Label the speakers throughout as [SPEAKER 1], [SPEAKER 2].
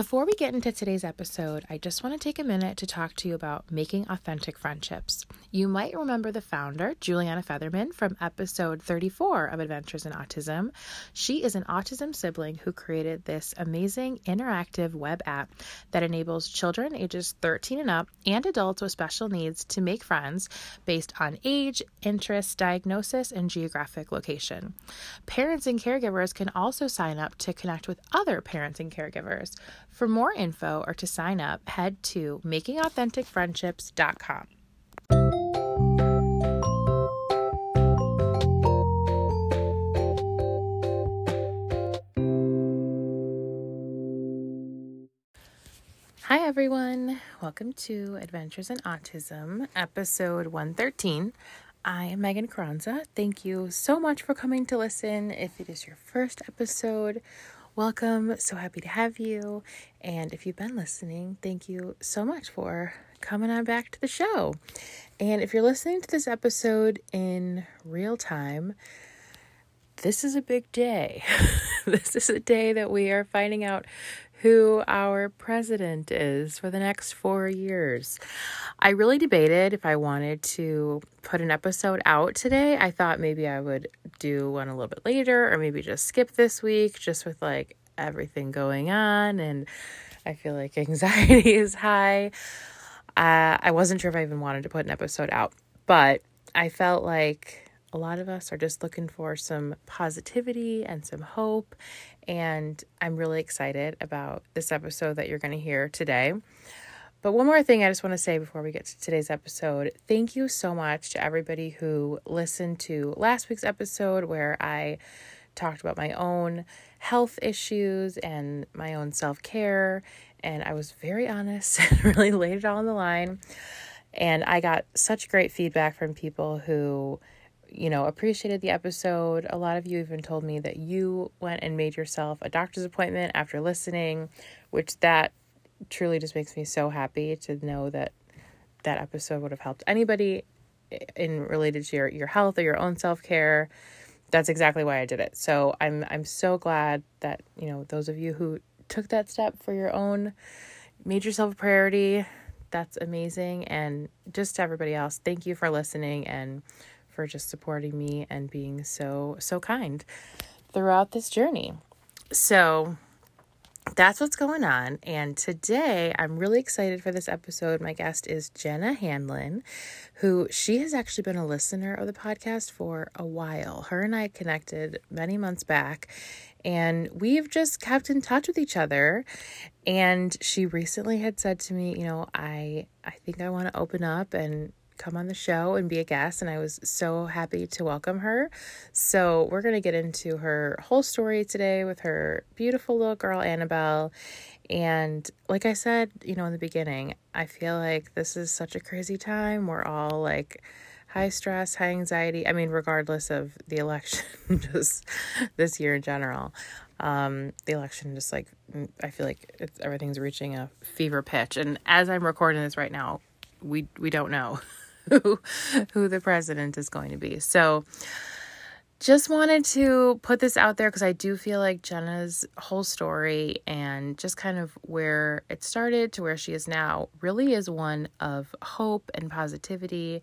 [SPEAKER 1] Before we get into today's episode, I just want to take a minute to talk to you about making authentic friendships. You might remember the founder, Juliana Featherman, from episode 34 of Adventures in Autism. She is an autism sibling who created this amazing interactive web app that enables children ages 13 and up and adults with special needs to make friends based on age, interest, diagnosis, and geographic location. Parents and caregivers can also sign up to connect with other parents and caregivers. For more info or to sign up, head to makingauthenticfriendships.com. Hi, everyone. Welcome to Adventures in Autism, episode 113. I am Megan Carranza. Thank you so much for coming to listen. If it is your first episode, welcome. So happy to have you. And if you've been listening, thank you so much for coming on back to the show. And if you're listening to this episode in real time, this is a big day. this is a day that we are finding out who our president is for the next four years. I really debated if I wanted to put an episode out today. I thought maybe I would do one a little bit later or maybe just skip this week just with like everything going on and I feel like anxiety is high. Uh, I wasn't sure if I even wanted to put an episode out, but I felt like a lot of us are just looking for some positivity and some hope. And I'm really excited about this episode that you're going to hear today. But one more thing I just want to say before we get to today's episode. Thank you so much to everybody who listened to last week's episode where I talked about my own health issues and my own self care. And I was very honest and really laid it all on the line. And I got such great feedback from people who you know, appreciated the episode. A lot of you even told me that you went and made yourself a doctor's appointment after listening, which that truly just makes me so happy to know that that episode would have helped anybody in related to your your health or your own self-care. That's exactly why I did it. So I'm I'm so glad that, you know, those of you who took that step for your own made yourself a priority. That's amazing and just to everybody else, thank you for listening and for just supporting me and being so, so kind throughout this journey. So, that's what's going on. And today I'm really excited for this episode. My guest is Jenna Hanlon, who she has actually been a listener of the podcast for a while. Her and I connected many months back and we've just kept in touch with each other and she recently had said to me you know i i think i want to open up and come on the show and be a guest, and I was so happy to welcome her. So, we're going to get into her whole story today with her beautiful little girl, Annabelle. And like I said, you know, in the beginning, I feel like this is such a crazy time. We're all like, high stress, high anxiety. I mean, regardless of the election, just this year in general, um, the election just like I feel like everything's reaching a fever pitch. And as I'm recording this right now, we we don't know. who who the president is going to be. So just wanted to put this out there because I do feel like Jenna's whole story and just kind of where it started to where she is now really is one of hope and positivity.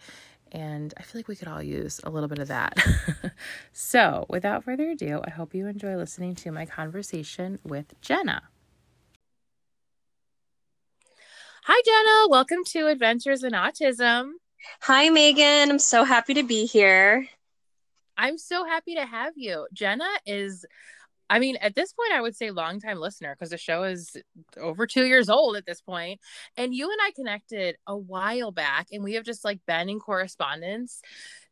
[SPEAKER 1] And I feel like we could all use a little bit of that. so, without further ado, I hope you enjoy listening to my conversation with Jenna. Hi, Jenna. Welcome to Adventures in Autism.
[SPEAKER 2] Hi, Megan. I'm so happy to be here.
[SPEAKER 1] I'm so happy to have you. Jenna is, I mean, at this point, I would say longtime listener because the show is over two years old at this point. And you and I connected a while back, and we have just like been in correspondence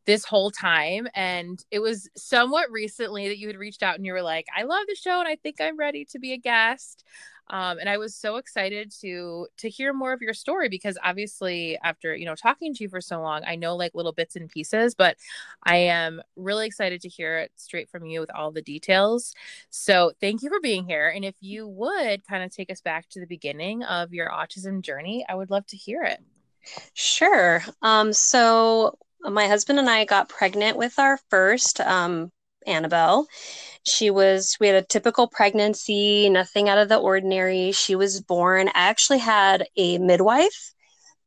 [SPEAKER 1] this whole time. And it was somewhat recently that you had reached out and you were like, I love the show and I think I'm ready to be a guest um, and i was so excited to to hear more of your story because obviously after you know talking to you for so long i know like little bits and pieces but i am really excited to hear it straight from you with all the details. So thank you for being here. And if you would kind of take us back to the beginning of your autism journey i would love to hear it.
[SPEAKER 2] Sure. Um, so my husband and i got pregnant with our first um, annabelle she was, we had a typical pregnancy, nothing out of the ordinary. She was born. I actually had a midwife.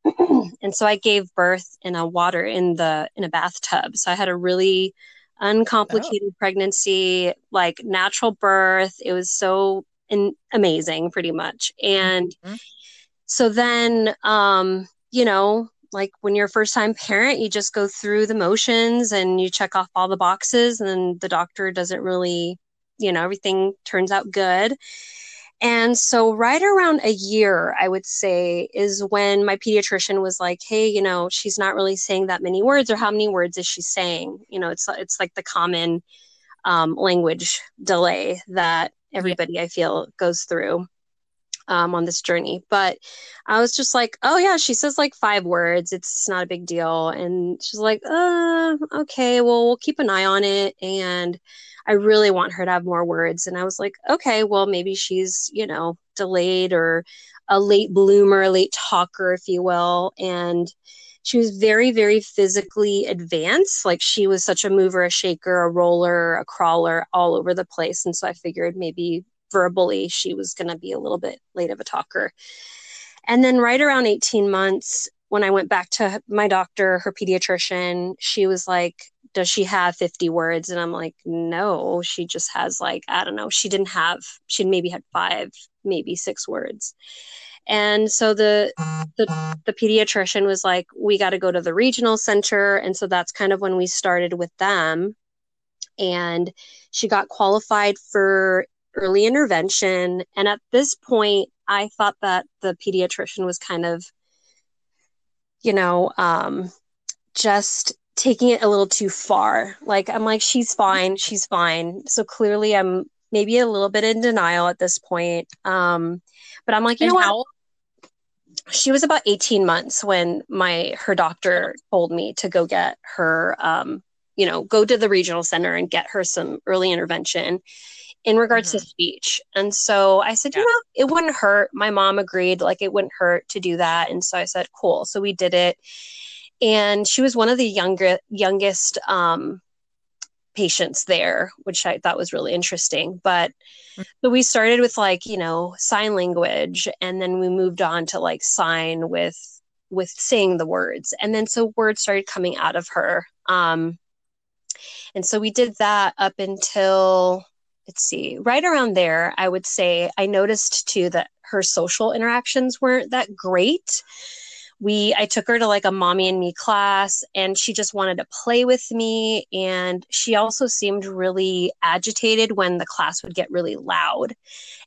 [SPEAKER 2] and so I gave birth in a water in the in a bathtub. So I had a really uncomplicated oh. pregnancy, like natural birth. It was so in, amazing, pretty much. And mm-hmm. so then, um, you know, like when you're a first time parent, you just go through the motions and you check off all the boxes, and the doctor doesn't really, you know, everything turns out good. And so, right around a year, I would say, is when my pediatrician was like, "Hey, you know, she's not really saying that many words, or how many words is she saying?" You know, it's it's like the common um, language delay that everybody yeah. I feel goes through um, on this journey. But I was just like, oh yeah, she says like five words. It's not a big deal. And she's like, uh, okay, well, we'll keep an eye on it. And I really want her to have more words. And I was like, okay, well, maybe she's, you know, delayed or a late bloomer, a late talker, if you will. And she was very, very physically advanced. Like she was such a mover, a shaker, a roller, a crawler all over the place. And so I figured maybe verbally she was going to be a little bit late of a talker. And then right around 18 months, when I went back to my doctor, her pediatrician, she was like, Does she have 50 words? And I'm like, No, she just has like, I don't know, she didn't have, she maybe had five, maybe six words. And so the, the the pediatrician was like, we got to go to the regional center. And so that's kind of when we started with them. And she got qualified for early intervention. And at this point, I thought that the pediatrician was kind of, you know, um, just taking it a little too far. Like, I'm like, she's fine, she's fine. So clearly, I'm maybe a little bit in denial at this point. Um, but I'm like, you and know how- what? She was about 18 months when my her doctor told me to go get her um, you know, go to the regional center and get her some early intervention in regards mm-hmm. to speech. And so I said, yeah. you know, it wouldn't hurt. My mom agreed, like it wouldn't hurt to do that. And so I said, cool. So we did it. And she was one of the younger youngest um, patients there, which I thought was really interesting. But mm-hmm. so we started with like, you know, sign language and then we moved on to like sign with with saying the words. And then so words started coming out of her. Um, and so we did that up until let's see, right around there, I would say I noticed too that her social interactions weren't that great. We I took her to like a mommy and me class and she just wanted to play with me and she also seemed really agitated when the class would get really loud.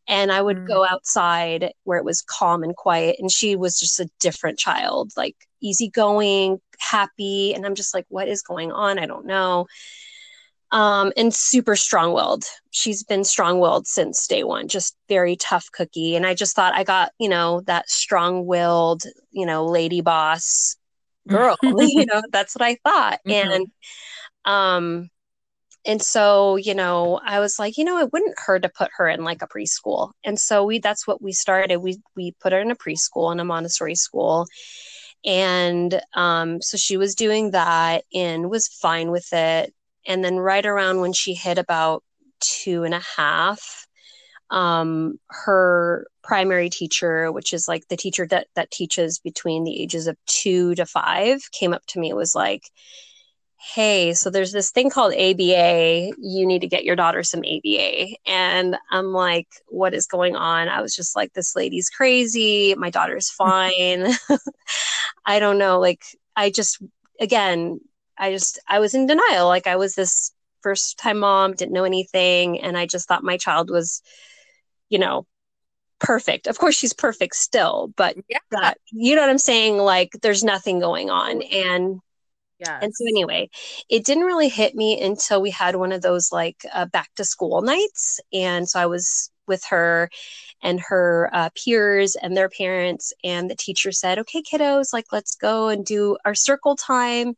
[SPEAKER 2] And I would mm. go outside where it was calm and quiet and she was just a different child, like easygoing, happy and I'm just like what is going on? I don't know um, and super strong willed. She's been strong willed since day one, just very tough cookie. And I just thought I got, you know, that strong willed, you know, lady boss girl. you know, that's what I thought. Mm-hmm. And, um, and so, you know, I was like, you know, it wouldn't hurt to put her in like a preschool. And so we that's what we started. We we put her in a preschool in a Montessori school. And um, so she was doing that and was fine with it and then right around when she hit about two and a half um, her primary teacher which is like the teacher that that teaches between the ages of two to five came up to me was like hey so there's this thing called aba you need to get your daughter some aba and i'm like what is going on? I was just like this lady's crazy. My daughter's fine. I don't know like i just again I just I was in denial. Like I was this first time mom, didn't know anything, and I just thought my child was, you know, perfect. Of course she's perfect still, but yeah. that you know what I'm saying? Like there's nothing going on. And Yeah. And so anyway, it didn't really hit me until we had one of those like uh, back to school nights, and so I was with her and her uh, peers and their parents, and the teacher said, "Okay, kiddos, like let's go and do our circle time."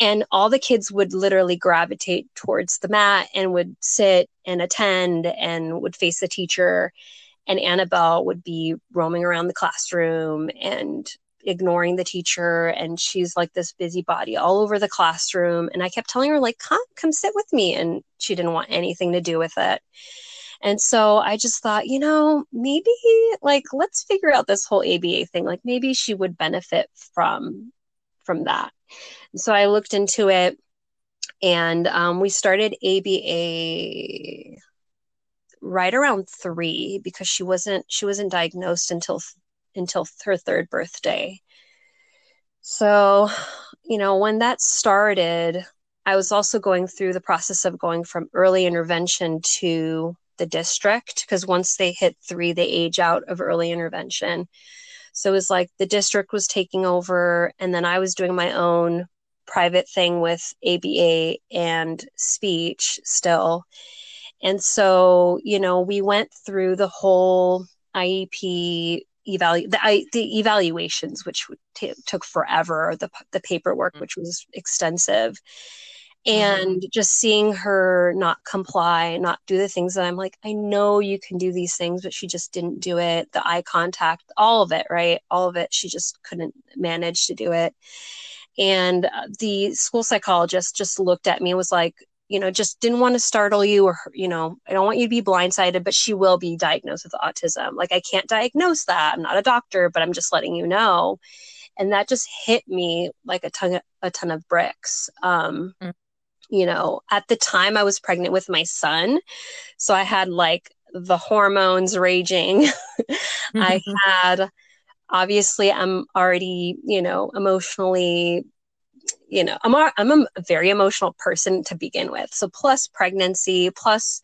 [SPEAKER 2] And all the kids would literally gravitate towards the mat and would sit and attend and would face the teacher. And Annabelle would be roaming around the classroom and ignoring the teacher. And she's like this busybody all over the classroom. And i kept telling her like come come sit with me. And she didn't want anything to do with it and so i just thought you know maybe like let's figure out this whole aba thing like maybe she would benefit from from that and so i looked into it and um, we started aba right around three because she wasn't she wasn't diagnosed until until her third birthday. So, you know, when that started, I was also going through the process of going from early intervention to the district because once they hit three, they age out of early intervention. So it was like the district was taking over, and then I was doing my own private thing with ABA and speech still. And so, you know, we went through the whole IEP evalu the, I, the evaluations, which t- took forever, the, the paperwork, mm-hmm. which was extensive. And mm-hmm. just seeing her not comply, not do the things that I'm like, I know you can do these things, but she just didn't do it. The eye contact, all of it, right? All of it. She just couldn't manage to do it. And uh, the school psychologist just looked at me and was like, you know, just didn't want to startle you or, you know, I don't want you to be blindsided, but she will be diagnosed with autism. Like, I can't diagnose that. I'm not a doctor, but I'm just letting you know. And that just hit me like a ton of, a ton of bricks. Um, mm. You know, at the time I was pregnant with my son. So I had like the hormones raging. I had, obviously, I'm already, you know, emotionally you know i'm a, i'm a very emotional person to begin with so plus pregnancy plus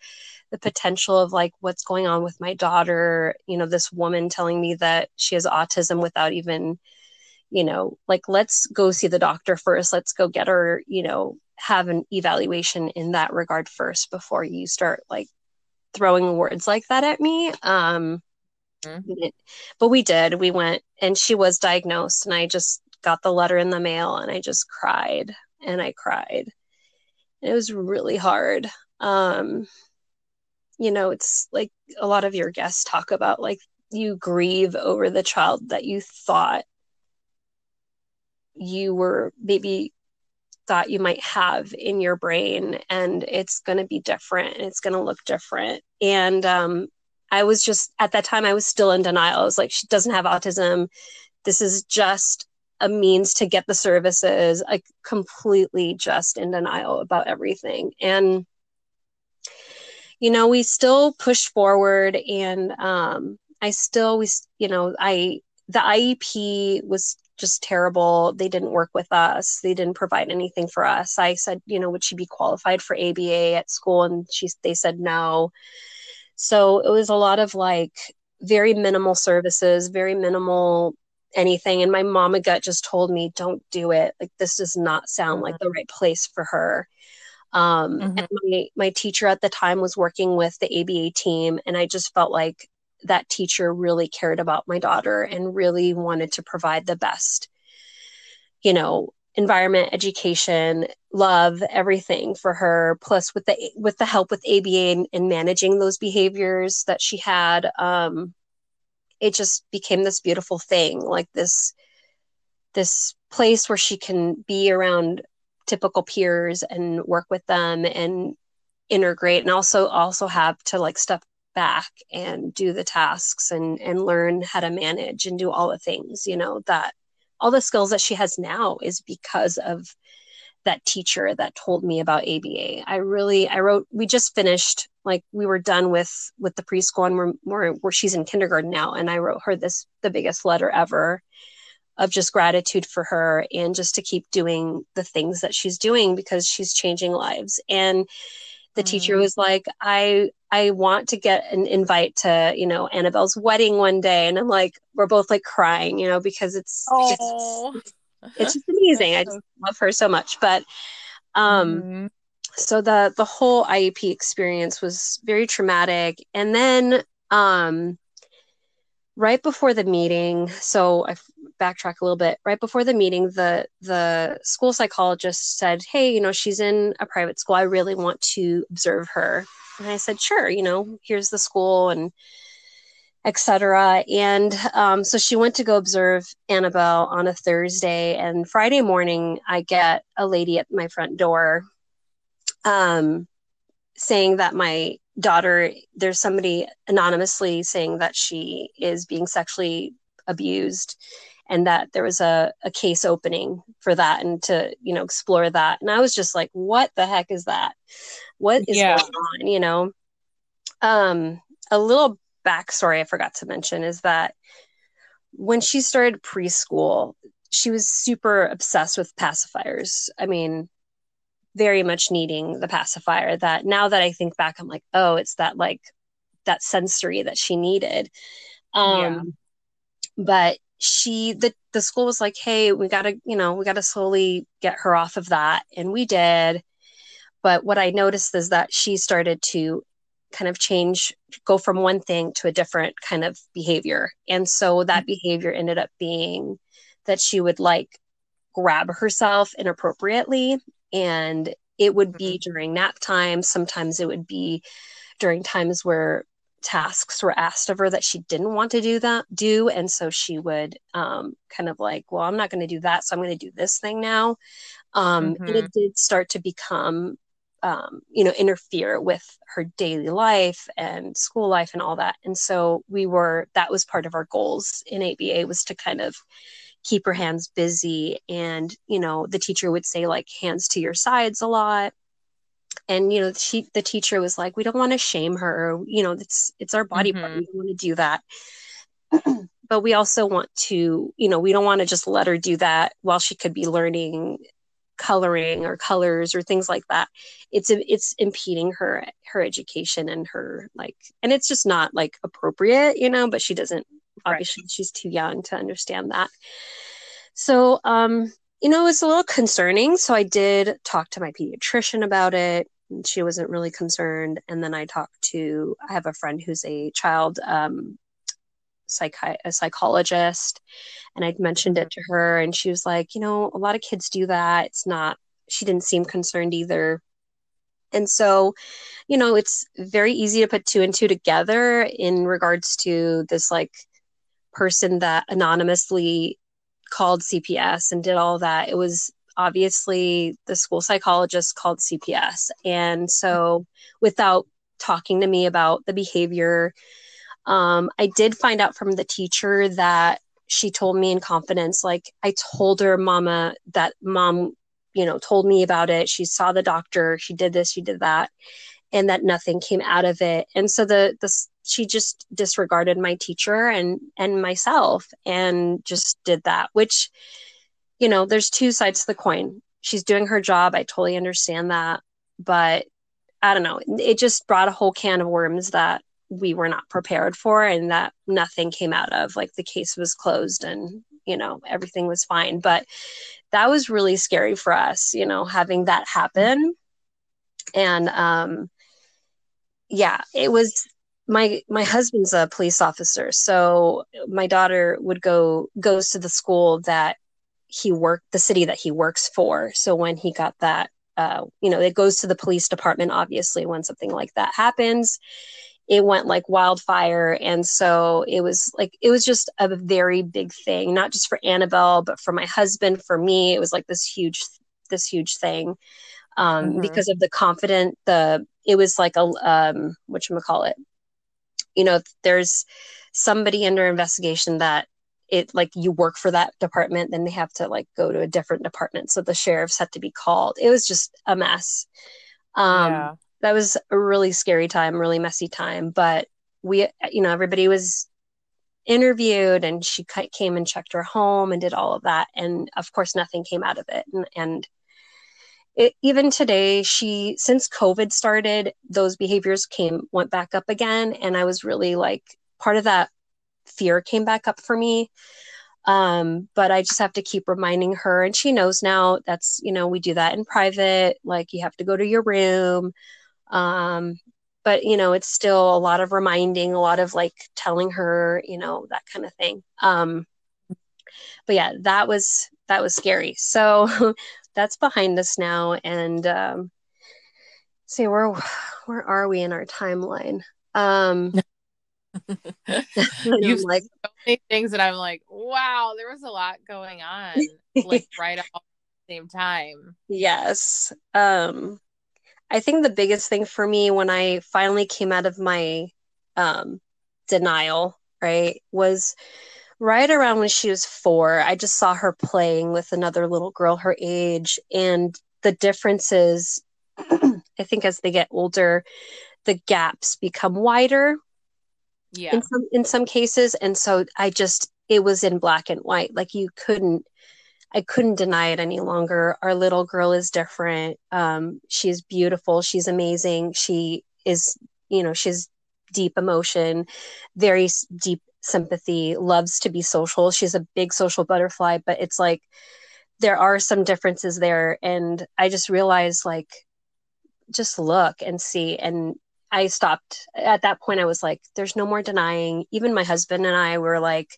[SPEAKER 2] the potential of like what's going on with my daughter you know this woman telling me that she has autism without even you know like let's go see the doctor first let's go get her you know have an evaluation in that regard first before you start like throwing words like that at me um mm-hmm. but we did we went and she was diagnosed and i just got the letter in the mail and I just cried and I cried. And it was really hard. Um, you know, it's like a lot of your guests talk about like you grieve over the child that you thought you were maybe thought you might have in your brain and it's going to be different and it's going to look different. And um, i was just at that time i was still in denial. I was like she doesn't have autism. This is just a means to get the services i completely just in denial about everything. And you know we still push forward and um i still we you know i the iep was just terrible. They didn't work with us. They didn't provide anything for us. I said you know would she be qualified for aba at school? And she they said no. So it was a lot of like very minimal services very minimal anything. And my mama gut just told me don't do it. Like this does not sound like the right place for her. Um, mm-hmm. and my, my teacher at the time was working with the aba team and i just felt like that teacher really cared about my daughter and really wanted to provide the best you know environment education love everything for her. Plus with the with the help with aba and, and managing those behaviors that she had um, it just became this beautiful thing like this this place where she can be around typical peers and work with them and integrate and also also have to like step back and do the tasks and and learn how to manage and do all the things you know that all the skills that she has now is because of that teacher that told me about ABA. I really I wrote we just finished like we were done with with the preschool and we're, we're where she's in kindergarten now and I wrote her this the biggest letter ever of just gratitude for her and just to keep doing the things that she's doing because she's changing lives and the mm. teacher was like i i want to get an invite to you know annabelle's wedding one day and i'm like we're both like crying you know because it's,
[SPEAKER 1] oh.
[SPEAKER 2] it's it's just amazing. I just love her so much. But um mm-hmm. so the the whole IEP experience was very traumatic. And then um right before the meeting, so I backtrack a little bit. Right before the meeting, the the school psychologist said, "Hey, you know, she's in a private school. I really want to observe her." And I said, "Sure, you know, here's the school and etc. And um, so she went to go observe Annabelle on a Thursday, and Friday morning, I get a lady at my front door um, saying that my daughter, there's somebody anonymously saying that she is being sexually abused and that there was a, a case opening for that and to you know explore that and i was just like what the heck is that what is yeah. going on you know um a little backstory I forgot to mention is that when she started preschool, she was super obsessed with pacifiers. I mean, very much needing the pacifier that now that I think back, I'm like, oh, it's that like that sensory that she needed. Um yeah. but she the the school was like, hey, we gotta, you know, we gotta slowly get her off of that. And we did. But what I noticed is that she started to kind of change go from one thing to a different kind of behavior and so that mm-hmm. behavior ended up being that she would like grab herself inappropriately and it would be mm-hmm. during nap time sometimes it would be during times where tasks were asked of her that she didn't want to do that do and so she would um, kind of like well i'm not going to do that so i'm going to do this thing now um, mm-hmm. and it mm-hmm. did start to become um, you know interfere with her daily life and school life and all that and so we were that was part of our goals in aba was to kind of keep her hands busy and you know the teacher would say like hands to your sides a lot and you know she the teacher was like we don't want to shame her. You know it's it's our body mm-hmm. part we don't want to do that. But we also want to you know we don't want to just let her do that while she could be learning coloring or colors or things like that. It's it's impeding her her education and her like and it's just not like appropriate you know but she doesn't obviously right. she's too young to understand that. So um you know it's a little concerning so i did talk to my pediatrician about it she wasn't really concerned and then i talked to i have a friend who's a child um psychi- a psychologist and I'd mentioned it to her and she was like, you know, a lot of kids do that. It's not she didn't seem concerned either. And so, you know, it's very easy to put two and two together in regards to this like person that anonymously called CPS and did all that. It was obviously the school psychologist called CPS. And so, without talking to me about the behavior um, I did find out from the teacher that she told me in confidence, like, I told her, Mama, that mom, you know, told me about it. She saw the doctor, she did this, she did that, and that nothing came out of it. And so the, the, she just disregarded my teacher and and myself and just did that which you know there's two sides to the coin. She's doing her job. I totally understand that. But i don't know. It just brought a whole can of worms that we were not prepared for and that nothing came out of. Like the case was closed and you know everything was fine. But that was really scary for us you know having that happen. And um yeah it was my my husband's a police officer. So my daughter would go goes to the school that he worked the city that he works for. So when he got that uh, you know it goes to the police department obviously when something like that happens. It went like wildfire. And so it was like it was just a very big thing not just for annabelle but for my husband for me it was like this huge this huge thing. Um, mm-hmm. because of the confident the it was like a um what you call it? You know there's somebody under investigation that it like you work for that department then they have to like go to a different department so the sheriffs had to be called it was just a mess um yeah that was a really scary time, really messy time. But we, you know, everybody was interviewed and she came and checked her home and did all of that. And of course, nothing came out of it. And, and it, even today, she, since COVID started, those behaviors came, went back up again. And I was really like, part of that fear came back up for me. Um, but I just have to keep reminding her, and she knows now that's, you know, we do that in private. Like you have to go to your room. Um, but, you know, it's still a lot of reminding, a lot of like telling her, you know, that kind of thing. Um, but yeah, that was, that was scary. So that's behind us now. And, um, see where, where are we in our timeline? Um,
[SPEAKER 1] You've like so many things that I'm like, wow, there was a lot going on, like right at the same time.
[SPEAKER 2] Yes. Um, I think the biggest thing for me when I finally came out of my um, denial, right, was right around when she was four. I just saw her playing with another little girl her age, and the differences. I think as they get older, the gaps become wider
[SPEAKER 1] yeah.
[SPEAKER 2] in some in some cases and so i just it was in black and white like you couldn't i couldn't deny it any longer. Our little girl is different. Um she's beautiful. She's amazing. She is you know she's deep emotion very deep sympathy loves to be social. She's a big social butterfly but it's like there are some differences there and i just realized like just look and see and I stopped at that point. I was like, there's no more denying. Even my husband and I were like,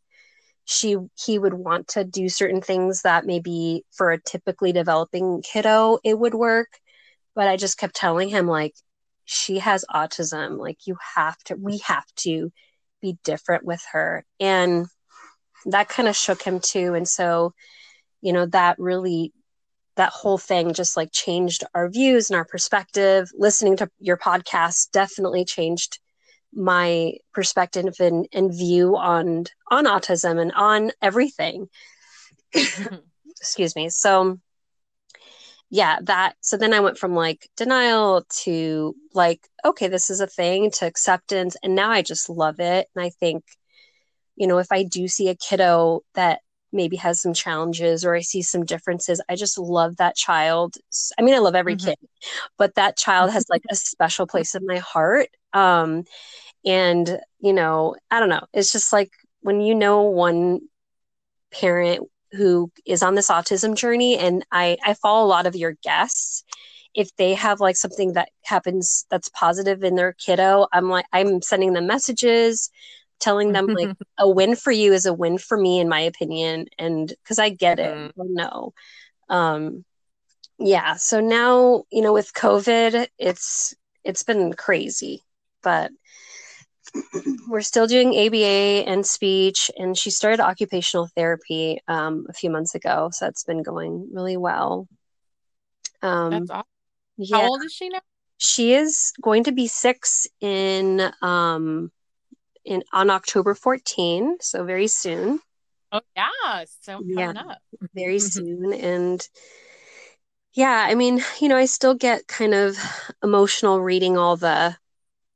[SPEAKER 2] she he would want to do certain things that maybe for a typically developing kiddo it would work, but I just kept telling him like, she has autism. Like you have to, we have to be different with her, and that kind of shook him too. And so, you know, that really that whole thing just like changed our views and our perspective. Listening to your podcast definitely changed my perspective and, and view on on autism and on everything. Mm-hmm. Excuse me. So yeah, that so then I went from like denial to like, okay, this is a thing to acceptance. And now I just love it. And I think, you know, if I do see a kiddo that maybe has some challenges or I see some differences. I just love that child. I mean, I love every mm-hmm. kid, but that child has like a special place in my heart. Um, and, you know, I don't know. It's just like when you know one parent who is on this autism journey, and I, I follow a lot of your guests. If they have like something that happens that's positive in their kiddo, I'm like, I'm sending them messages telling them like a win for you is a win for me in my opinion and because i get it mm. no um yeah so now you know with covid it's it's been crazy but we're still doing aba and speech and she started occupational therapy um, a few months ago so that's been going really well
[SPEAKER 1] um that's awesome. Yeah. how old is she now
[SPEAKER 2] she is going to be six in um in on October 14, so very soon.
[SPEAKER 1] Oh yeah, so yeah, up.
[SPEAKER 2] very soon and yeah, I mean, you know, I still get kind of emotional reading all the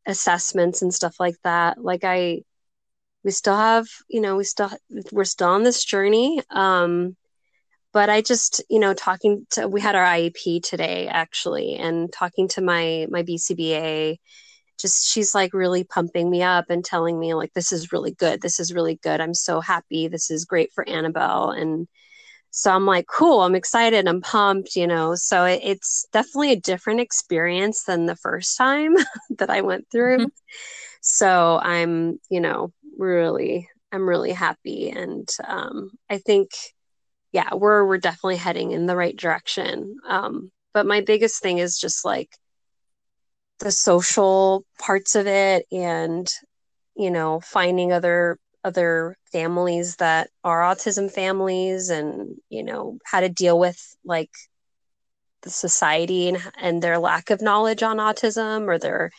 [SPEAKER 2] assessments and stuff like that. Like I we still have, you know, we still we're still on this journey. Um but I just, you know, talking to we had our IEP today actually and talking to my my BCBA just she's like really pumping me up and telling me like this is really good. This is really good. I'm so happy. This is great for annabelle. And so i'm like cool. I'm excited. I'm pumped you know? So it, it's definitely a different experience than the first time that i went through. Mm-hmm. so i'm you know really i'm really happy. And um, i think yeah we're we're definitely heading in the right direction. Um, but my biggest thing is just like the social parts of it and you know finding other other families that are autism families and you know how to deal with like the society and, and their lack of knowledge on autism or their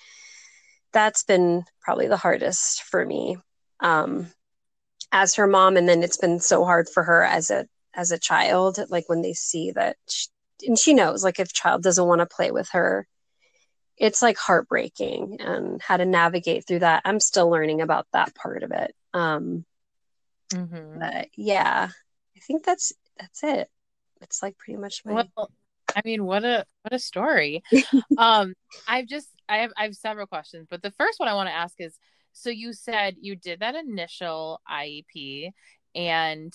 [SPEAKER 2] that's been probably the hardest for me um as her mom. And then it's been so hard for her as a as a child like when they see that she, and she knows like if child doesn't want to play with her it's like heartbreaking and how to navigate through that. I'm still learning about that part of it. Um, mm-hmm. But yeah, I think that's that's it. It's like pretty much my.
[SPEAKER 1] Well, I mean, what a what a story. um, I've just I have I have several questions, but the first one I want to ask is: so you said you did that initial IEP, and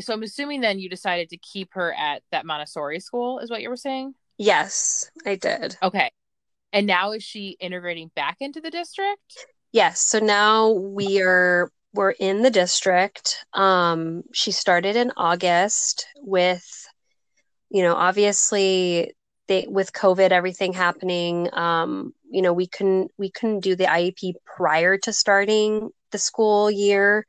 [SPEAKER 1] so I'm assuming then you decided to keep her at that Montessori school, is what you were saying?
[SPEAKER 2] Yes, I did.
[SPEAKER 1] Okay. And now is she integrating back into the district?
[SPEAKER 2] Yes. So now we are we're in the district. Um, she started in August with, you know, obviously they with COVID, everything happening. Um, you know, we couldn't we couldn't do the IEP prior to starting the school year.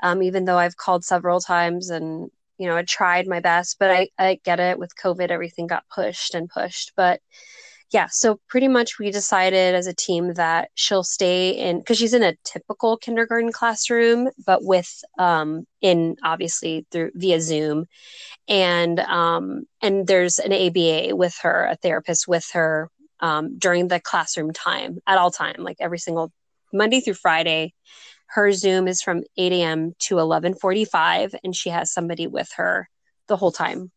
[SPEAKER 2] Um, even though I've called several times and you know I tried my best, but I I get it with COVID, everything got pushed and pushed, but yeah, so pretty much we decided as a team that she'll stay in because she's in a typical kindergarten classroom, but with um, in obviously through via Zoom, and um, and there's an ABA with her, a therapist with her um, during the classroom time at all time, like every single Monday through Friday. Her Zoom is from 8 a.m. to 11:45, and she has somebody with her the whole time.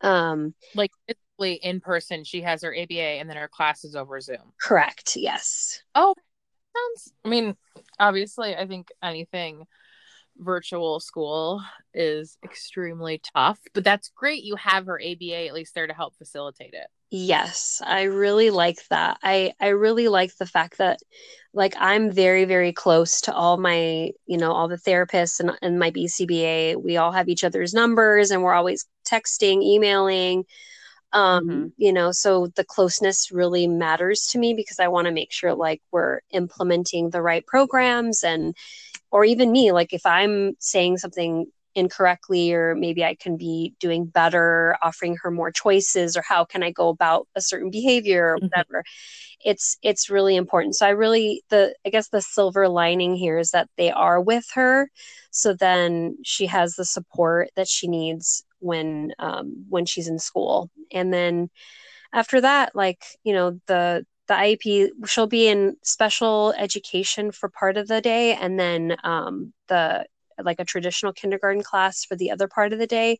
[SPEAKER 2] Um,
[SPEAKER 1] like in person. She has her ABA and then her class is over Zoom.
[SPEAKER 2] Correct. Yes.
[SPEAKER 1] Oh, sounds. I mean, obviously, I think anything virtual school is extremely tough, but that's great. You have her ABA at least there to help facilitate it.
[SPEAKER 2] Yes, I really like that. I I really like the fact that like I'm very very close to all my, you know, all the therapists and and my BCBA. We all have each other's numbers and we're always texting, emailing um mm-hmm. you know so the closeness really matters to me because i want to make sure like we're implementing the right programs and or even me like if i'm saying something incorrectly or maybe i can be doing better offering her more choices or how can i go about a certain behavior or mm-hmm. whatever mm-hmm. it's it's really important so i really the i guess the silver lining here is that they are with her so then she has the support that she needs when um, when she's in school. And then after that like you know the the IEP she'll be in special education for part of the day and then um, the like a traditional kindergarten class for the other part of the day.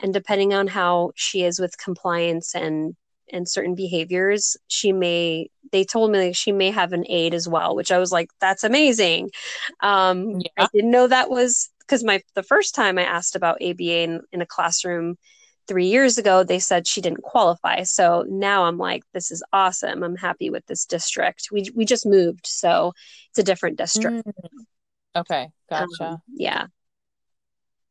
[SPEAKER 2] And depending on how she is with compliance and and certain behaviors she may they told me like she may have an aide as well which i was like that's amazing. Um yeah. i didn't know that was because my the first time I asked about ABA in, in a classroom three years ago, they said she didn't qualify. So now I'm like, this is awesome. I'm happy with this district. We we just moved, so it's a different district. Mm.
[SPEAKER 1] Okay, gotcha. Um,
[SPEAKER 2] yeah.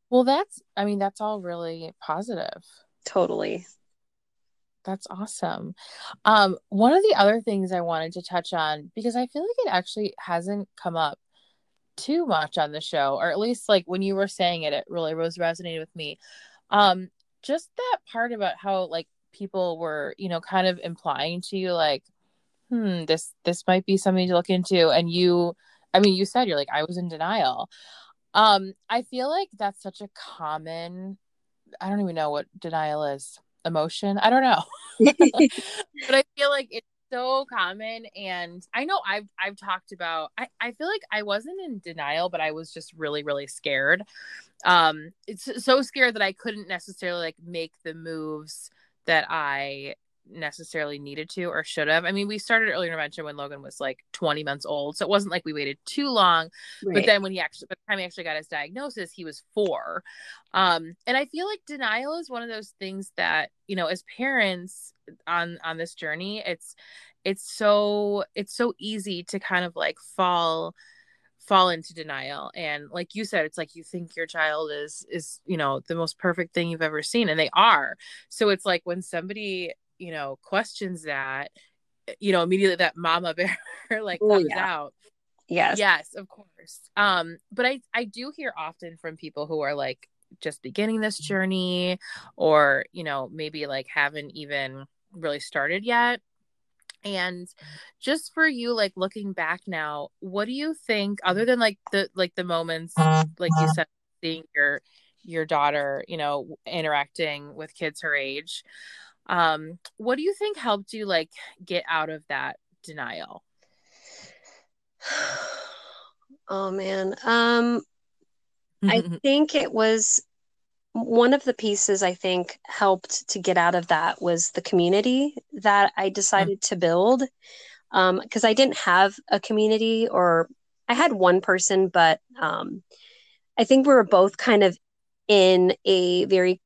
[SPEAKER 1] Well, that's I mean that's all really positive.
[SPEAKER 2] Totally.
[SPEAKER 1] That's awesome. Um, one of the other things I wanted to touch on because I feel like it actually hasn't come up too much on the show, or at least like when you were saying it, it really was resonating with me. Um, just that part about how like people were, you know, kind of implying to you like, hmm, this this might be something to look into, and you, I mean, you said you're like, I was in denial. Um, I feel like that's such a common. I don't even know what denial is. Emotion. I don't know, but I feel like it's so common and i know i've i've talked about i i feel like i wasn't in denial but i was just really really scared. Um it's so scared that i couldn't necessarily like make the moves that i necessarily needed to or should have. I mean, we started early intervention when Logan was like 20 months old. So it wasn't like we waited too long. Right. But then when he actually, by the time he actually got his diagnosis, he was four. Um, and I feel like denial is one of those things that, you know, as parents on, on this journey, it's, it's so, it's so easy to kind of like fall, fall into denial and like you said it's like you think your child is is you know the most perfect thing you've ever seen and they are so it's like when somebody you know questions that you know immediately that mama bear like comes yeah. out.
[SPEAKER 2] Yes.
[SPEAKER 1] Yes of course. Um but i i do hear often from people who are like just beginning this journey or you know maybe like haven't even really started yet. And just for you like looking back now what do you think other than like the like the moments like you said seeing your your daughter you know interacting with kids her age um what do you think helped you like get out of that denial?
[SPEAKER 2] Oh man. Um i think it was one of the pieces i think helped to get out of that was the community that i decided mm-hmm. to build. Um because i didn't have a community or i had one person but um i think we were both kind of in a very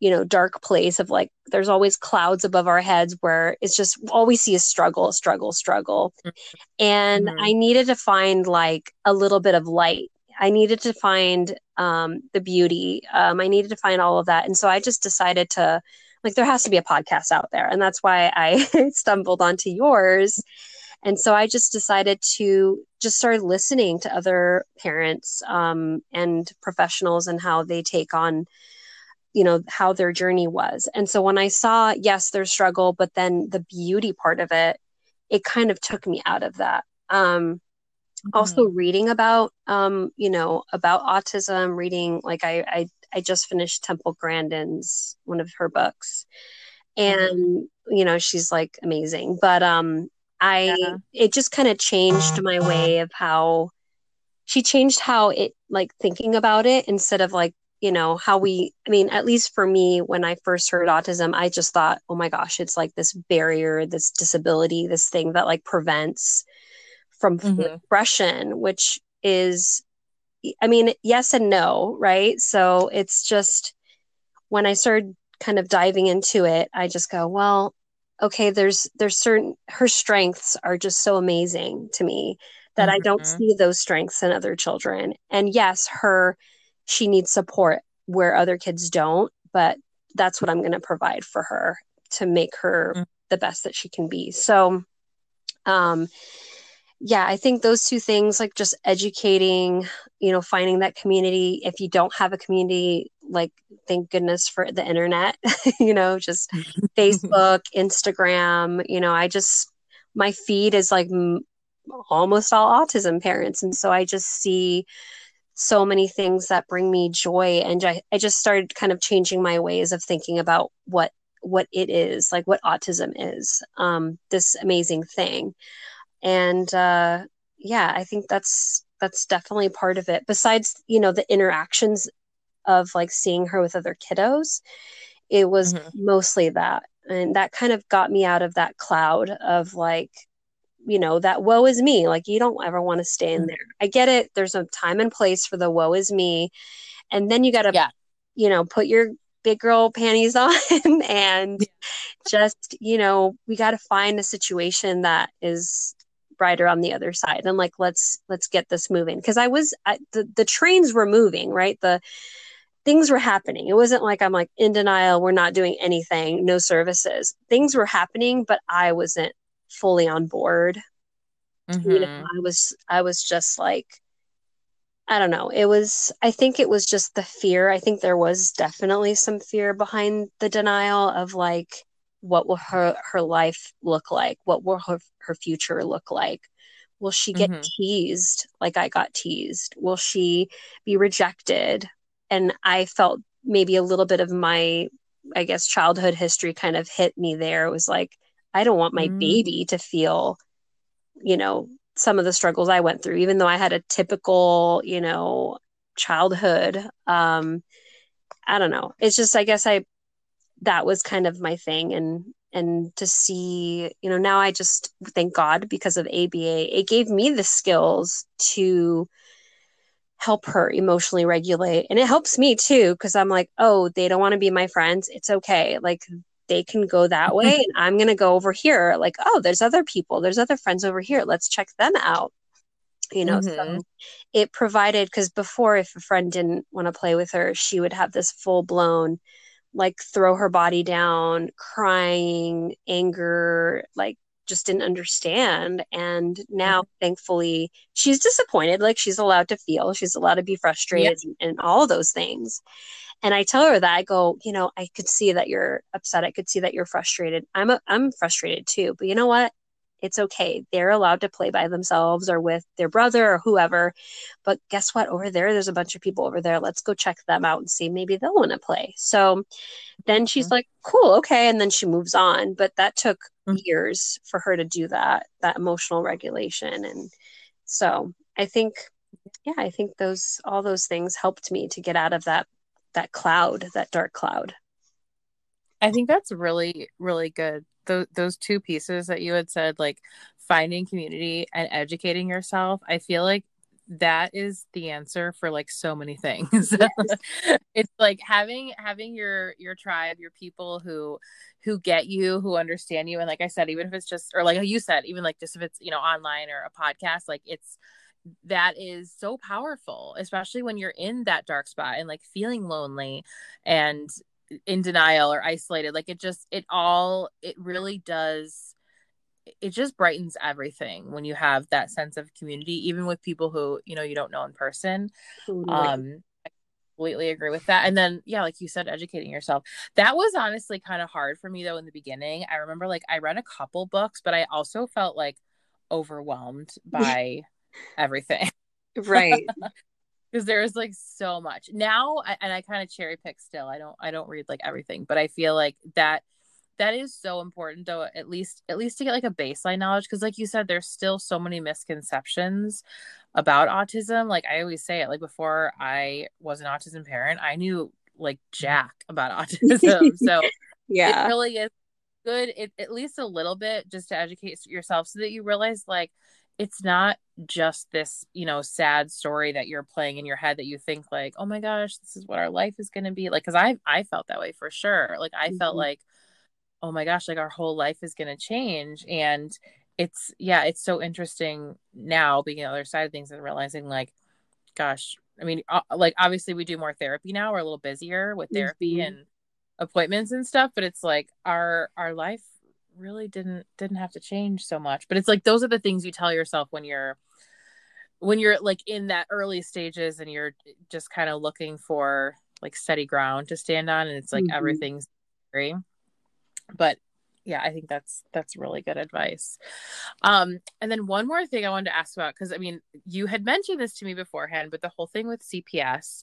[SPEAKER 2] you know dark place of like there's always clouds above our heads where it's just all we see is struggle struggle struggle. And
[SPEAKER 1] Mhm.
[SPEAKER 2] i needed to find like a little bit of light. I needed to find um, the beauty. Um, i needed to find all of that. And so i just decided to like there has to be a podcast out there. And that's why i stumbled onto yours. And so i just decided to just start listening to other parents um, and professionals and how they take on you know how their journey was. And so when i saw yes their struggle but then the beauty part of it it kind of took me out of that. Um also reading about um you know about autism reading like i i, I just finished temple grandin's one of her books. And you know she's like amazing. But um i
[SPEAKER 1] Yeah.
[SPEAKER 2] it just kind of changed my way of how she changed how it like thinking about it instead of like you know how we i mean at least for me when i first heard autism i just thought oh my gosh it's like this barrier this disability this thing that like prevents from
[SPEAKER 1] Mhm.
[SPEAKER 2] expression which is i mean yes and no right so it's just when i started kind of diving into it i just go well okay there's there's certain her strengths are just so amazing to me that i don't
[SPEAKER 1] Mhm.
[SPEAKER 2] see those strengths in other children and yes her she needs support where other kids don't but that's what i'm going to provide for her to make her
[SPEAKER 1] Mhm.
[SPEAKER 2] the best that she can be. So um yeah i think those two things like just educating you know finding that community. If you don't have a community like thank goodness for the internet you know just facebook instagram you know i just my feed is like m- almost all autism parents. And so i just see so many things that bring me joy and I, I just started kind of changing my ways of thinking about what what it is like what autism is um this amazing thing. And uh yeah i think that's that's definitely part of it. Besides you know the interactions of like seeing her with other kiddos it was
[SPEAKER 1] Mhm.
[SPEAKER 2] mostly that. And that kind of got me out of that cloud of like you know that woe is me like you don't ever want to stay in
[SPEAKER 1] Mhm.
[SPEAKER 2] there. I get it there's a time and place for the woe is me and then you got to
[SPEAKER 1] Yeah.
[SPEAKER 2] you know put your big girl panties on and just you know we got to find a situation that is brighter on the other side and like let's let's get this moving. Because i was I, the the trains were moving right? The things were happening. It wasn't like i'm like in denial we're not doing anything no services. Things were happening but i wasn't fully on board. You know
[SPEAKER 1] Mhm.
[SPEAKER 2] i was i was just like i don't know. It was i think it was just the fear. I think there was definitely some fear behind the denial of like what will her her life look like? What will her, her future look like? Will she get
[SPEAKER 1] Mhm.
[SPEAKER 2] teased like i got teased? Will she be rejected? And i felt maybe a little bit of my i guess childhood history kind of hit me there. It was like i don't want my
[SPEAKER 1] Mm.
[SPEAKER 2] baby to feel you know some of the struggles i went through even though i had a typical you know childhood um i don't know. It's just i guess i that was kind of my thing. And and to see you know now i just thank god because of aba it gave me the skills to help her emotionally regulate. And it helps me too because i'm like oh they don't want to be my friends. It's okay. Like they can go that way and i'm going to go over here like oh there's other people there's other friends over here let's check them out. You know
[SPEAKER 1] Mhm.
[SPEAKER 2] so it provided because before if a friend didn't want to play with her she would have this full blown like throw her body down crying anger like just didn't understand and now thankfully she's disappointed like she's allowed to feel she's allowed to be frustrated and, and all those things and i tell her that i go you know i could see that you're upset i could see that you're frustrated. I'm a, i'm frustrated too but you know what? It's okay. They're allowed to play by themselves or with their brother or whoever but guess what? Over there there's a bunch of people over there. Let's go check them out and see. Maybe they'll want to play. So then she's
[SPEAKER 1] Mhm.
[SPEAKER 2] like cool okay. And then she moves on but that took
[SPEAKER 1] Mhm.
[SPEAKER 2] years for her to do that that emotional regulation. And so i think yeah i think those all those things helped me to get out of that that cloud that dark cloud
[SPEAKER 1] I think that's really, really good. Those those two pieces that you had said, like finding community and educating yourself. I feel like that is the answer for like so many things it's like having having your your tribe your people who who get you who understand you and like i said even if it's just or like you said even like just if it's you know online or a podcast like it's that is so powerful especially when you're in that dark spot and like feeling lonely and in denial or isolated like it just it all it really does it just brightens everything when you have that sense of community even with people who you know you don't know in person. Totally. um I completely agree with that. And then yeah like you said educating yourself. That was honestly kind of hard for me though in the beginning. I remember like i read a couple books but i also felt like overwhelmed by everything.
[SPEAKER 2] Right.
[SPEAKER 1] Because there's like so much. Now and i kind of cherry pick still i don't i don't read like everything but i feel like that that is so important though at least at least to get like a baseline knowledge because like you said there's still so many misconceptions about autism. Like i always say it like before i was an autism parent i knew like jack about autism. So yeah. it really is good it, at least a little bit just to educate yourself so that you realize like it's not just this you know sad story that you're playing in your head that you think like oh my gosh this is what our life is going to be like because i i felt that way for sure like i mm-hmm. felt like oh my gosh, like our whole life is going to change. And it's, yeah, it's so interesting now being on the other side of things and realizing, like, gosh, I mean, uh, like, obviously we do more therapy now. We're a little busier with therapy mm-hmm. and appointments and stuff, but it's like our, our life really didn't, didn't have to change so much. But it's like, those are the things you tell yourself when you're, when you're like in that early stages and you're just kind of looking for like steady ground to stand on and it's like mm-hmm. everything's scary but yeah i think that's that's really good advice um and then one more thing i wanted to ask about because i mean you had mentioned this to me beforehand but the whole thing with cps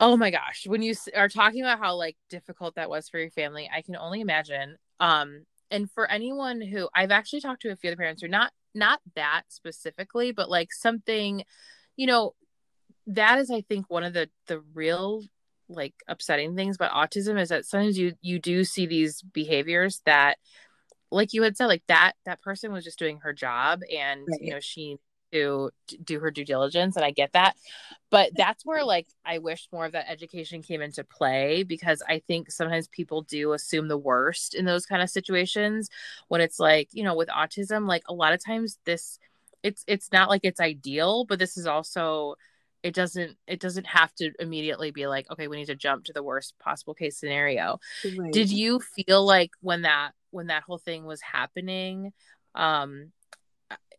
[SPEAKER 1] oh my gosh when you are talking about how like difficult that was for your family i can only imagine um and for anyone who i've actually talked to a few other parents who not not that specifically but like something you know that is i think one of the the real like upsetting things about autism is that sometimes you you do see these behaviors that like you had said like that that person was just doing her job and right. you know she to do her due diligence and I get that but that's where like I wish more of that education came into play because I think sometimes people do assume the worst in those kind of situations when it's like you know with autism like a lot of times this it's it's not like it's ideal but this is also it doesn't it doesn't have to immediately be like okay we need to jump to the worst possible case scenario right. did you feel like when that when that whole thing was happening um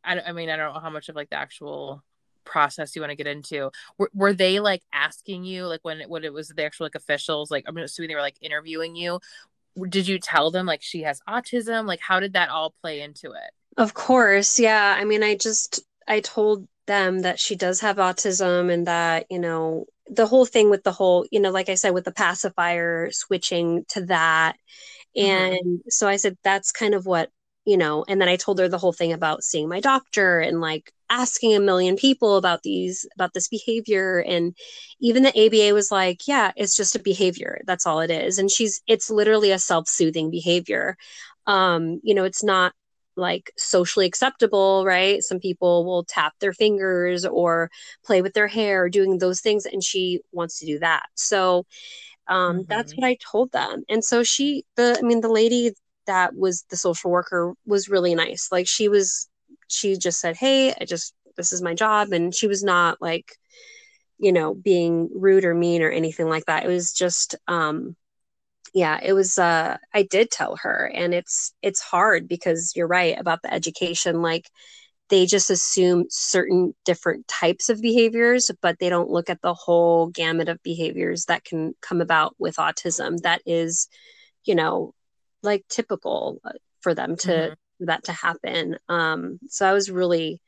[SPEAKER 1] I, I mean i don't know how much of like the actual process you want to get into were, were they like asking you like when it, when it was the actual like officials like i'm assuming they were like interviewing you did you tell them like she has autism like how did that all play into it
[SPEAKER 2] of course yeah i mean i just i told them that she does have autism and that, you know, the whole thing with the whole, you know, like I said, with the pacifier switching to that. Mm-hmm. And mm-hmm. so I said, that's kind of what, you know, and then I told her the whole thing about seeing my doctor and like asking a million people about these, about this behavior. And even the ABA was like, yeah, it's just a behavior. That's all it is. And she's, it's literally a self soothing behavior. Um, you know, it's not like socially acceptable, right? Some people will tap their fingers or play with their hair, doing those things, and she wants to do that. So um, mm-hmm. that's what I told them. And so she, the, I mean, the lady that was the social worker was really nice. Like she was, she just said, "Hey, I just this is my job," and she was not like, you know, being rude or mean or anything like that. It was just, um, yeah it was uh i did tell her and it's it's hard because you're right about the education like they just assume certain different types of behaviors but they don't look at the whole gamut of behaviors that can come about with autism that is you know like typical uh, for them to mm-hmm. that to happen um so i was really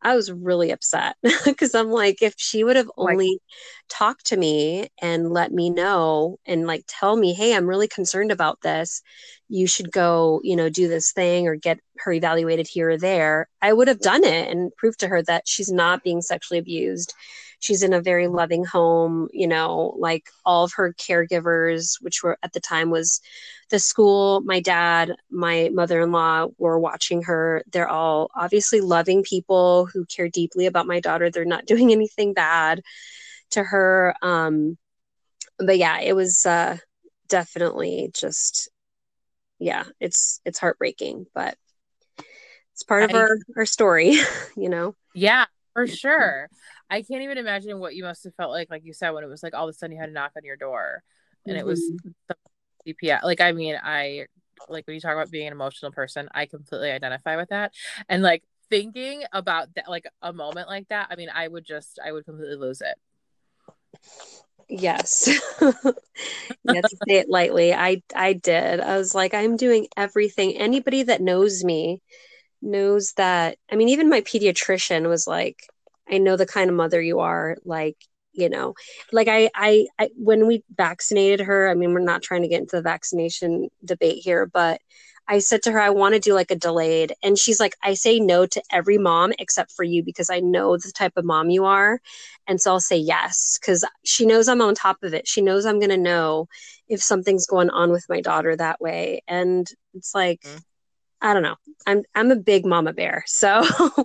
[SPEAKER 2] I was really upset because I'm like, if she would have only like, talked to me and let me know and like tell me, hey, I'm really concerned about this, you should go, you know, do this thing or get her evaluated here or there, I would have done it and proved to her that she's not being sexually abused. She's in a very loving home, you know, like all of her caregivers, which were at the time was the school, my dad, my mother in law were watching her. They're all obviously loving people who care deeply about my daughter. They're not doing anything bad to her. Um, but yeah, it was uh, definitely just yeah, it's it's heartbreaking, but it's part of I, our our story, you know.
[SPEAKER 1] Yeah, for sure. I can't even imagine what you must have felt like, like you said, when it was like all of a sudden you had a knock on your door, and mm-hmm. it was mm-hmm. CPS. Like, I mean, I like when you talk about being an emotional person, I completely identify with that, and like thinking about that, like a moment like that. I mean, I would just, I would completely lose it.
[SPEAKER 2] Yes. yeah, to say it lightly, I I did. I was like, I'm doing everything. Anybody that knows me knows that. I mean, even my pediatrician was like, I know the kind of mother you are. Like, you know, like I, I, I when we vaccinated her. I mean, we're not trying to get into the vaccination debate here, but I said to her, I want to do like a delayed. And she's like, I say no to every mom except for you because I know the type of mom you are. And so I'll say yes because she knows I'm on top of it. She knows I'm going to know if something's going on with my daughter that way. And it's like, mm-hmm. I don't know. I'm I'm a big mama bear. So mm-hmm.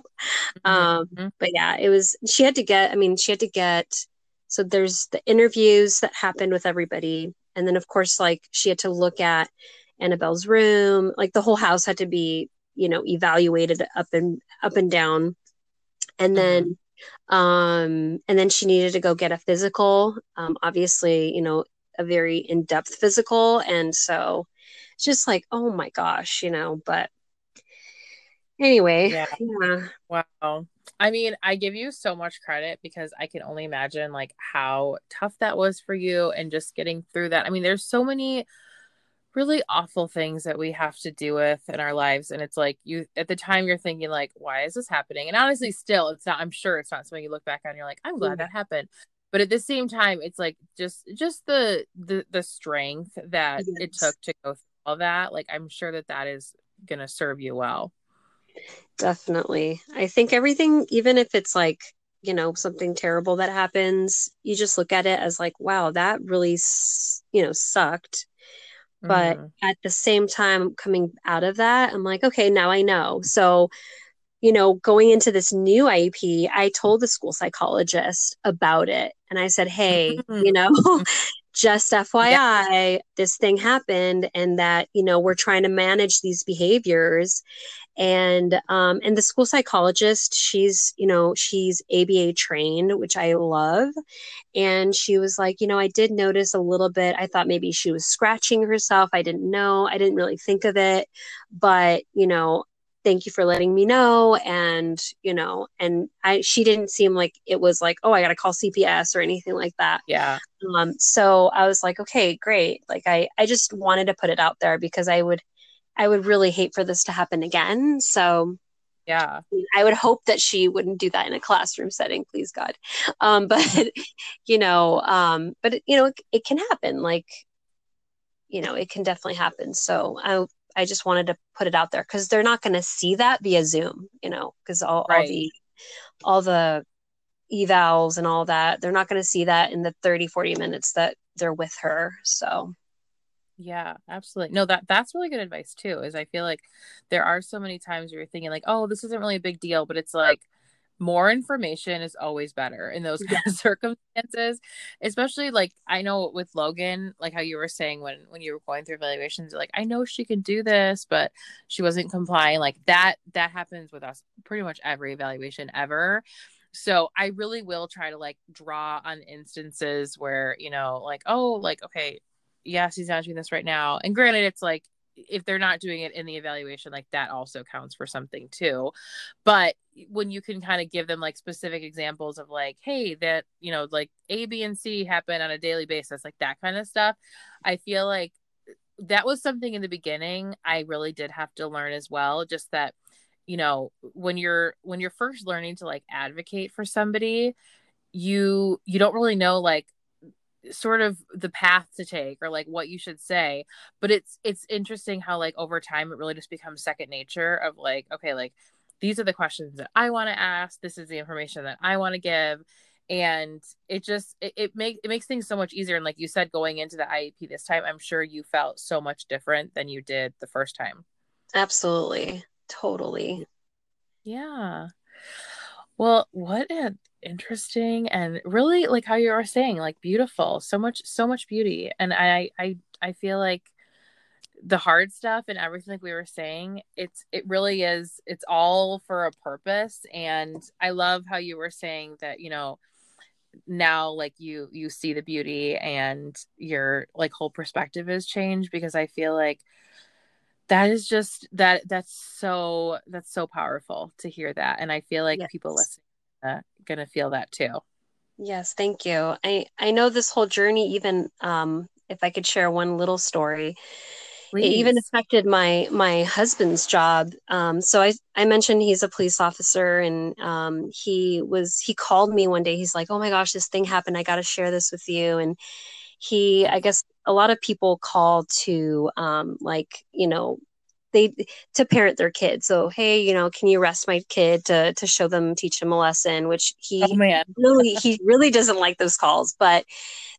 [SPEAKER 2] um mm-hmm. but yeah, it was she had to get I mean, she had to get so there's the interviews that happened with everybody and then of course like she had to look at Annabelle's room. Like the whole house had to be, you know, evaluated up and up and down. And mm-hmm. then um and then she needed to go get a physical. Um obviously, you know, a very in-depth physical and so just like, oh my gosh, you know, but anyway, yeah. yeah.
[SPEAKER 1] Wow. I mean, I give you so much credit because I can only imagine like how tough that was for you and just getting through that. I mean, there's so many really awful things that we have to deal with in our lives and it's like you at the time you're thinking like why is this happening and honestly still it's not i'm sure it's not something you look back on you're like i'm glad mm-hmm. that happened but at the same time it's like just just the the, the strength that yes. it took to go through all that like i'm sure that that is going to serve you well
[SPEAKER 2] definitely i think everything even if it's like you know something terrible that happens you just look at it as like wow that really you know sucked but mm. at the same time, coming out of that, I'm like, okay, now I know. So, you know, going into this new IEP, I told the school psychologist about it. And I said, hey, you know, just FYI, yeah. this thing happened and that, you know, we're trying to manage these behaviors. And um, and the school psychologist she's you know she's aba trained which i love. And she was like you know i did notice a little bit. I thought maybe she was scratching herself. I didn't know. I didn't really think of it. But you know thank you for letting me know and you know and i she didn't seem like it was like oh i gotta call cps or anything like that
[SPEAKER 1] yeah
[SPEAKER 2] um so i was like okay great like i i just wanted to put it out there because i would I would really hate for this to happen again. So
[SPEAKER 1] yeah,
[SPEAKER 2] I would hope that she wouldn't do that in a classroom setting, please God. Um, but you know, um, but you know, it, it can happen. Like, you know, it can definitely happen. So I, I just wanted to put it out there because they're not going to see that via Zoom, you know, because all, right. all the, all the evals and all that, they're not going to see that in the 30, 40 minutes that they're with her. So
[SPEAKER 1] yeah, absolutely. No, that that's really good advice too. Is I feel like there are so many times where you're thinking like, oh, this isn't really a big deal, but it's like more information is always better in those kind of circumstances. Especially like I know with Logan, like how you were saying when when you were going through evaluations, like I know she can do this, but she wasn't complying. Like that that happens with us pretty much every evaluation ever so i really will try to like draw on instances where you know like oh like okay yes, she's not doing this right now. And granted, it's like if they're not doing it in the evaluation, like that also counts for something too. But when you can kind of give them like specific examples of like, hey, that, you know, like A, B, and C happen on a daily basis, like that kind of stuff, I feel like that was something in the beginning I really did have to learn as well. Just that, you know, when you're when you're first learning to like advocate for somebody, you you don't really know like sort of the path to take or like what you should say but it's it's interesting how like over time it really just becomes second nature of like okay like these are the questions that i want to ask. This is the information that i want to give. And it just it, it makes it makes things so much easier. And like you said going into the iep this time i'm sure you felt so much different than you did the first time.
[SPEAKER 2] Absolutely. Totally.
[SPEAKER 1] Yeah well what an interesting and really like how you were saying like beautiful so much so much beauty and i i i feel like the hard stuff and everything like we were saying it's it really is it's all for a purpose and i love how you were saying that you know now like you you see the beauty and your like whole perspective has changed because i feel like that is just that that's so that's so powerful to hear that and i feel like yes. people listening uh, gonna feel that too.
[SPEAKER 2] Yes thank you. I i know this whole journey even um if i could share one little story Please. it even affected my my husband's job. Um, so i i mentioned he's a police officer and um, he was he called me one day. He's like oh my gosh this thing happened. I got to share this with you. And he i guess a lot of people call to um, like you know they to parent their kids so hey you know can you arrest my kid to to show them teach them a lesson? Which he oh, really he really doesn't like those calls. But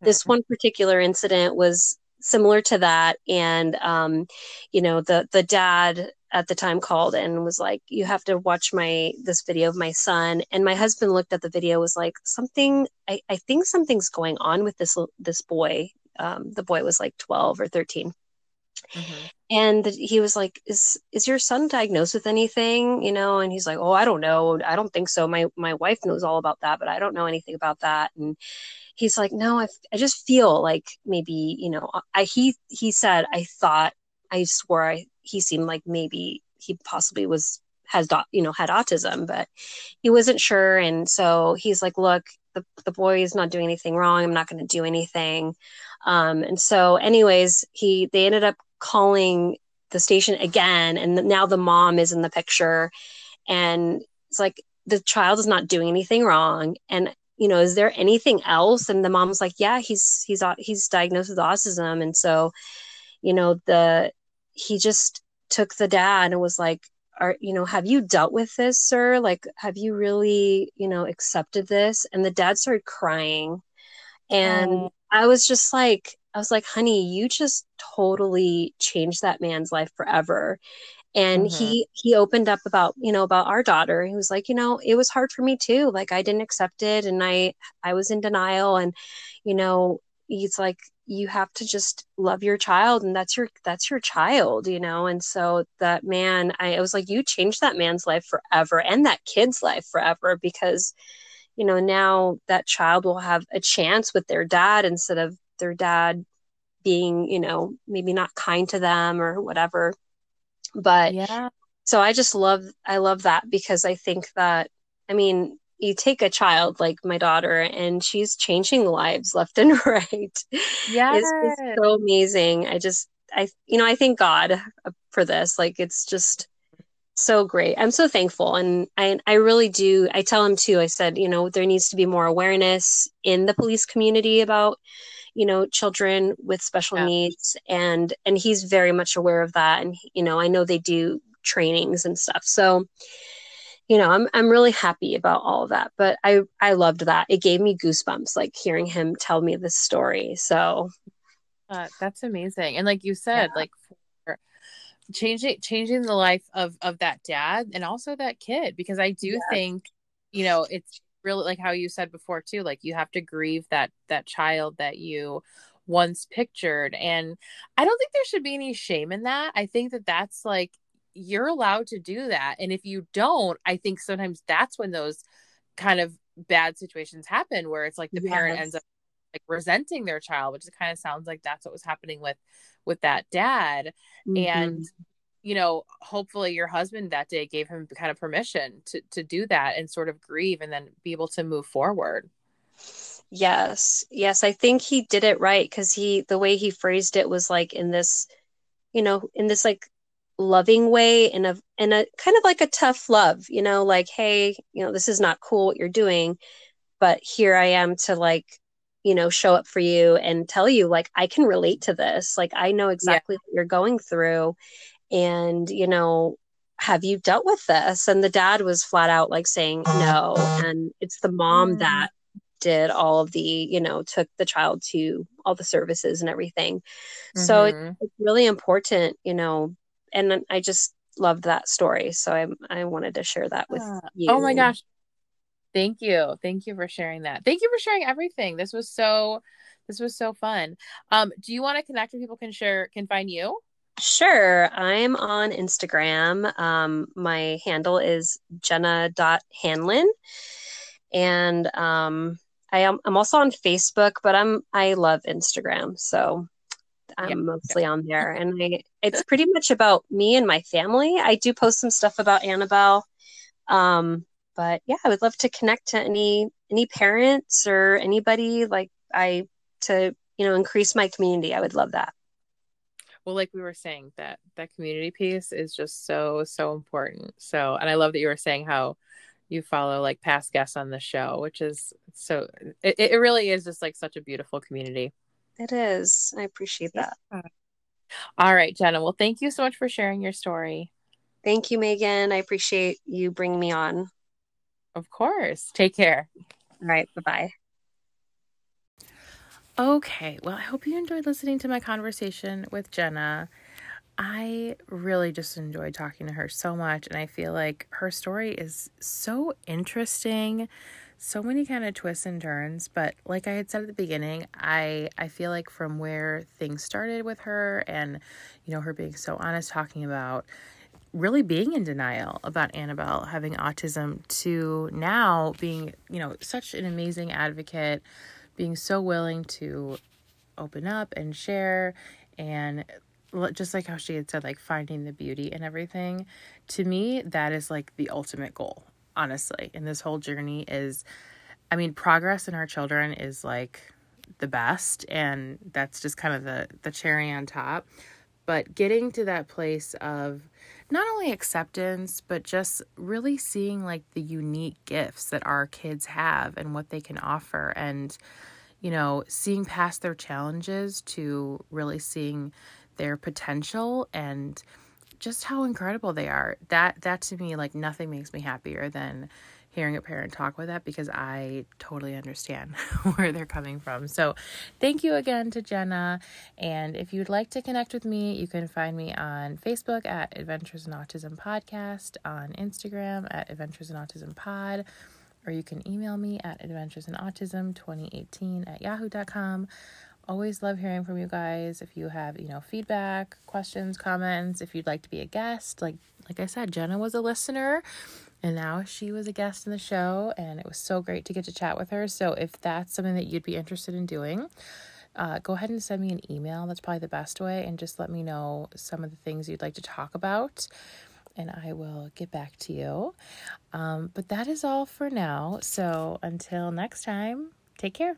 [SPEAKER 2] this one particular incident was similar to that. And um, you know the the dad at the time called and was like you have to watch my this video of my son. And my husband looked at the video was like something i, I think something's going on with this this boy um, the boy was like 12 or 13 mm-hmm. and he was like is is your son diagnosed with anything? You know and he's like oh i don't know. I don't think so. My my wife knows all about that but i don't know anything about that. And he's like, no, I, I just feel like maybe, you know, I, he, he said, I thought, I swore I, he seemed like maybe he possibly was, has, you know, had autism, but he wasn't sure. And so he's like, look, the, the boy is not doing anything wrong. I'm not going to do anything. Um, and so anyways, he, they ended up calling the station again. And now the mom is in the picture and it's like, the child is not doing anything wrong and you know, is there anything else? And the mom's like, yeah, he's he's he's diagnosed with autism, and so, you know, the he just took the dad and was like, are you know, have you dealt with this, sir? Like, have you really, you know, accepted this? And the dad started crying, and oh. I was just like, I was like, honey, you just totally changed that man's life forever and mm-hmm. he he opened up about you know about our daughter he was like you know it was hard for me too like i didn't accept it and i i was in denial and you know he's like you have to just love your child and that's your that's your child you know and so that man I, I was like you changed that man's life forever and that kid's life forever because you know now that child will have a chance with their dad instead of their dad being you know maybe not kind to them or whatever but yeah. So I just love I love that because I think that I mean you take a child like my daughter and she's changing lives left and right. Yeah. It's, so amazing. I just I you know I thank God uh, for this. Like it's just so great. I'm so thankful and I I really do I tell him too. I said, you know, there needs to be more awareness in the police community about you know children with special yeah. needs and and he's very much aware of that and you know i know they do trainings and stuff so you know i'm i'm really happy about all of that but i i loved that it gave me goosebumps like hearing him tell me this story so
[SPEAKER 1] uh, that's amazing and like you said yeah. like changing changing the life of of that dad and also that kid because i do yes. think you know it's really like how you said before too like you have to grieve that that child that you once pictured and i don't think there should be any shame in that i think that that's like you're allowed to do that and if you don't i think sometimes that's when those kind of bad situations happen where it's like the yes. parent ends up like resenting their child which it kind of sounds like that's what was happening with with that dad mm-hmm. and you know, hopefully your husband that day gave him kind of permission to to do that and sort of grieve and then be able to move forward.
[SPEAKER 2] Yes. Yes, I think he did it right cuz he the way he phrased it was like in this you know, in this like loving way in a in a kind of like a tough love, you know, like hey, you know, this is not cool what you're doing, but here I am to like you know, show up for you and tell you, like, I can relate to this. Like, I know exactly yeah. what you're going through. And, you know, have you dealt with this? And the dad was flat out like saying no. And it's the mom mm. that did all of the, you know, took the child to all the services and everything. Mm-hmm. So it, it's really important, you know, and I just loved that story. So I I wanted to share that with you.
[SPEAKER 1] Oh my gosh. Thank you. Thank you for sharing that. Thank you for sharing everything. This was so this was so fun. Um, do you want to connect where people can share can find you?
[SPEAKER 2] Sure. I'm on Instagram. Um, my handle is jenna.hanlon. And um, I am I'm also on Facebook, but I'm I love Instagram. So I'm yeah. mostly on there. And I, it's pretty much about me and my family. I do post some stuff about Annabelle. Um, but yeah, I would love to connect to any any parents or anybody like I to, you know, increase my community. I would love that
[SPEAKER 1] well like we were saying that that community piece is just so so important so and i love that you were saying how you follow like past guests on the show which is so it, it really is just like such a beautiful community
[SPEAKER 2] it is i appreciate that
[SPEAKER 1] all right jenna. Well thank you so much for sharing your story.
[SPEAKER 2] Thank you megan. I appreciate you bringing me on.
[SPEAKER 1] Of course. Take care.
[SPEAKER 2] All right bye-bye.
[SPEAKER 1] Okay, well, I hope you enjoyed listening to my conversation with Jenna. I really just enjoyed talking to her so much, and I feel like her story is so interesting, so many kind of twists and turns. But like I had said at the beginning, I I feel like from where things started with her, and you know her being so honest, talking about really being in denial about Annabelle having autism, to now being you know such an amazing advocate being so willing to open up and share and just like how she had said like finding the beauty and everything to me that is like the ultimate goal honestly in this whole journey is i mean progress in our children is like the best and that's just kind of the the cherry on top. But getting to that place of not only acceptance but just really seeing like the unique gifts that our kids have and what they can offer and you know seeing past their challenges to really seeing their potential and just how incredible they are that that to me like nothing makes me happier than hearing a parent talk with that because I totally understand where they're coming from. So, thank you again to Jenna. And if you'd like to connect with me, you can find me on Facebook at Adventures in Autism Podcast, on Instagram at Adventures in Autism Pod, or you can email me at adventuresinautism2018 at yahoo.com. Always love hearing from you guys. If you have, you know, feedback, questions, comments, if you'd like to be a guest, like like I said, Jenna was a listener and now she was a guest in the show, and it was so great to get to chat with her. So, if that's something that you'd be interested in doing, uh, go ahead and send me an email. That's probably the best way, and just let me know some of the things you'd like to talk about, and I will get back to you. Um, but that is all for now. So, until next time, take care.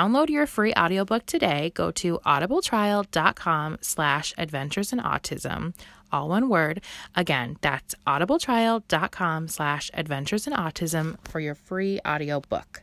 [SPEAKER 1] download your free audiobook today, go to audibletrial.com slash adventures in autism all one word. Again, that's audibletrial.com slash adventures in autism for your free audiobook.